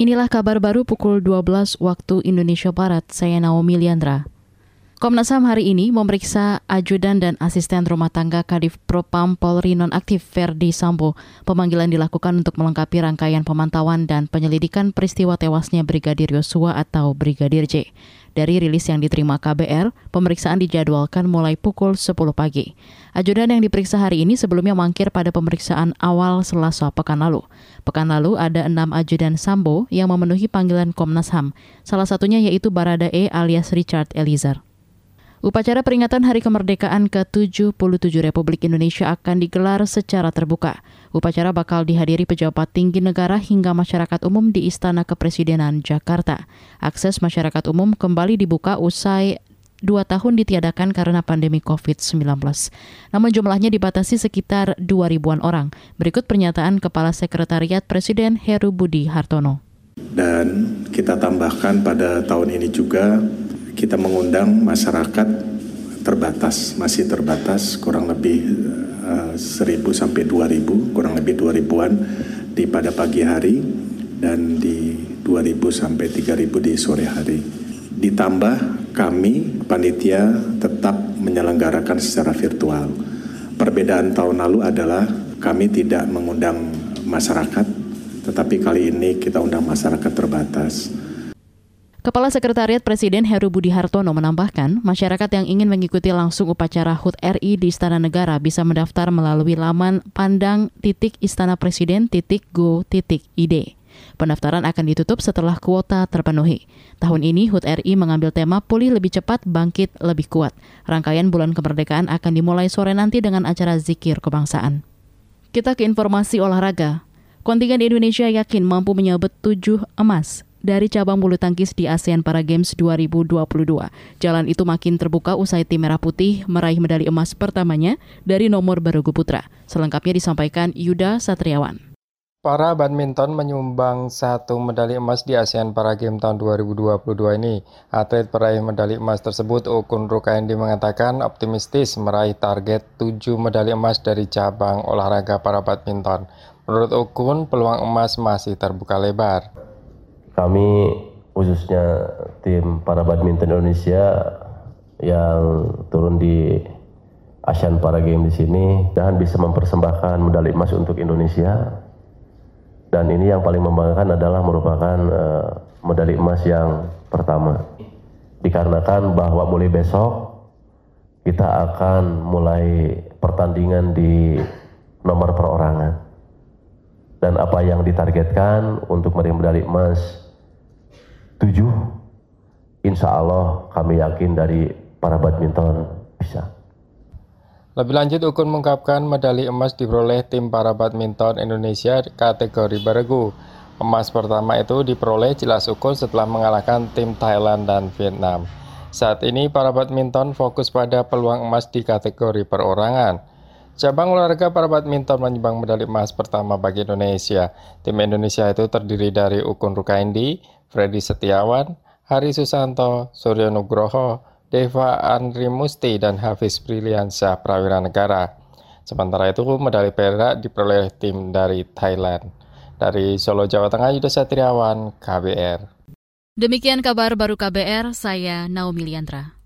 Inilah kabar baru pukul 12 waktu Indonesia Barat. Saya Naomi Liandra. Komnas HAM hari ini memeriksa ajudan dan asisten rumah tangga Kadif Propam Polri nonaktif Ferdi Sambo. Pemanggilan dilakukan untuk melengkapi rangkaian pemantauan dan penyelidikan peristiwa tewasnya Brigadir Yosua atau Brigadir J. Dari rilis yang diterima KBR, pemeriksaan dijadwalkan mulai pukul 10 pagi. Ajudan yang diperiksa hari ini sebelumnya mangkir pada pemeriksaan awal Selasa pekan lalu. Pekan lalu ada enam ajudan Sambo yang memenuhi panggilan Komnas HAM, salah satunya yaitu Barada E alias Richard Eliezer. Upacara peringatan Hari Kemerdekaan ke-77 Republik Indonesia akan digelar secara terbuka. Upacara bakal dihadiri pejabat tinggi negara hingga masyarakat umum di Istana Kepresidenan Jakarta. Akses masyarakat umum kembali dibuka usai dua tahun ditiadakan karena pandemi COVID-19. Namun jumlahnya dibatasi sekitar 2 ribuan orang. Berikut pernyataan Kepala Sekretariat Presiden Heru Budi Hartono. Dan kita tambahkan pada tahun ini juga kita mengundang masyarakat terbatas, masih terbatas kurang lebih uh, eh, 1000 sampai 2000, kurang lebih 2000-an di pada pagi hari dan di 2000 sampai 3000 di sore hari. Ditambah kami panitia tetap menyelenggarakan secara virtual. Perbedaan tahun lalu adalah kami tidak mengundang masyarakat, tetapi kali ini kita undang masyarakat terbatas. Kepala Sekretariat Presiden Heru Budi Hartono menambahkan, masyarakat yang ingin mengikuti langsung upacara HUT RI di Istana Negara bisa mendaftar melalui laman pandang titik istana presiden titik go titik id. Pendaftaran akan ditutup setelah kuota terpenuhi. Tahun ini HUT RI mengambil tema Pulih Lebih Cepat, Bangkit Lebih Kuat. Rangkaian Bulan Kemerdekaan akan dimulai sore nanti dengan acara zikir kebangsaan. Kita ke informasi olahraga. Kontingen Indonesia yakin mampu menyabet tujuh emas dari cabang bulu tangkis di ASEAN Para Games 2022. Jalan itu makin terbuka usai tim Merah Putih meraih medali emas pertamanya dari nomor barugu putra. Selengkapnya disampaikan Yuda Satriawan. Para badminton menyumbang satu medali emas di ASEAN Para Games tahun 2022 ini. Atlet peraih medali emas tersebut, Ukun Rukaindi mengatakan optimistis meraih target 7 medali emas dari cabang olahraga para badminton. Menurut Ukun, peluang emas masih terbuka lebar kami khususnya tim para badminton Indonesia yang turun di Asian Para Games di sini dan bisa mempersembahkan medali emas untuk Indonesia. Dan ini yang paling membanggakan adalah merupakan uh, medali emas yang pertama. Dikarenakan bahwa mulai besok kita akan mulai pertandingan di nomor perorangan. Dan apa yang ditargetkan untuk meraih medali emas tujuh, insya Allah kami yakin dari para badminton bisa. Lebih lanjut, Ukun mengungkapkan medali emas diperoleh tim para badminton Indonesia kategori beregu. Emas pertama itu diperoleh jelas Ukun setelah mengalahkan tim Thailand dan Vietnam. Saat ini para badminton fokus pada peluang emas di kategori perorangan. Cabang olahraga para badminton menyumbang medali emas pertama bagi Indonesia. Tim Indonesia itu terdiri dari Ukun Rukaindi, Freddy Setiawan, Hari Susanto, Suryo Nugroho, Deva Andri Musti, dan Hafiz Briliansyah Prawira Negara. Sementara itu medali perak diperoleh tim dari Thailand. Dari Solo, Jawa Tengah, Yudha Satriawan, KBR. Demikian kabar baru KBR, saya Naomi Liandra.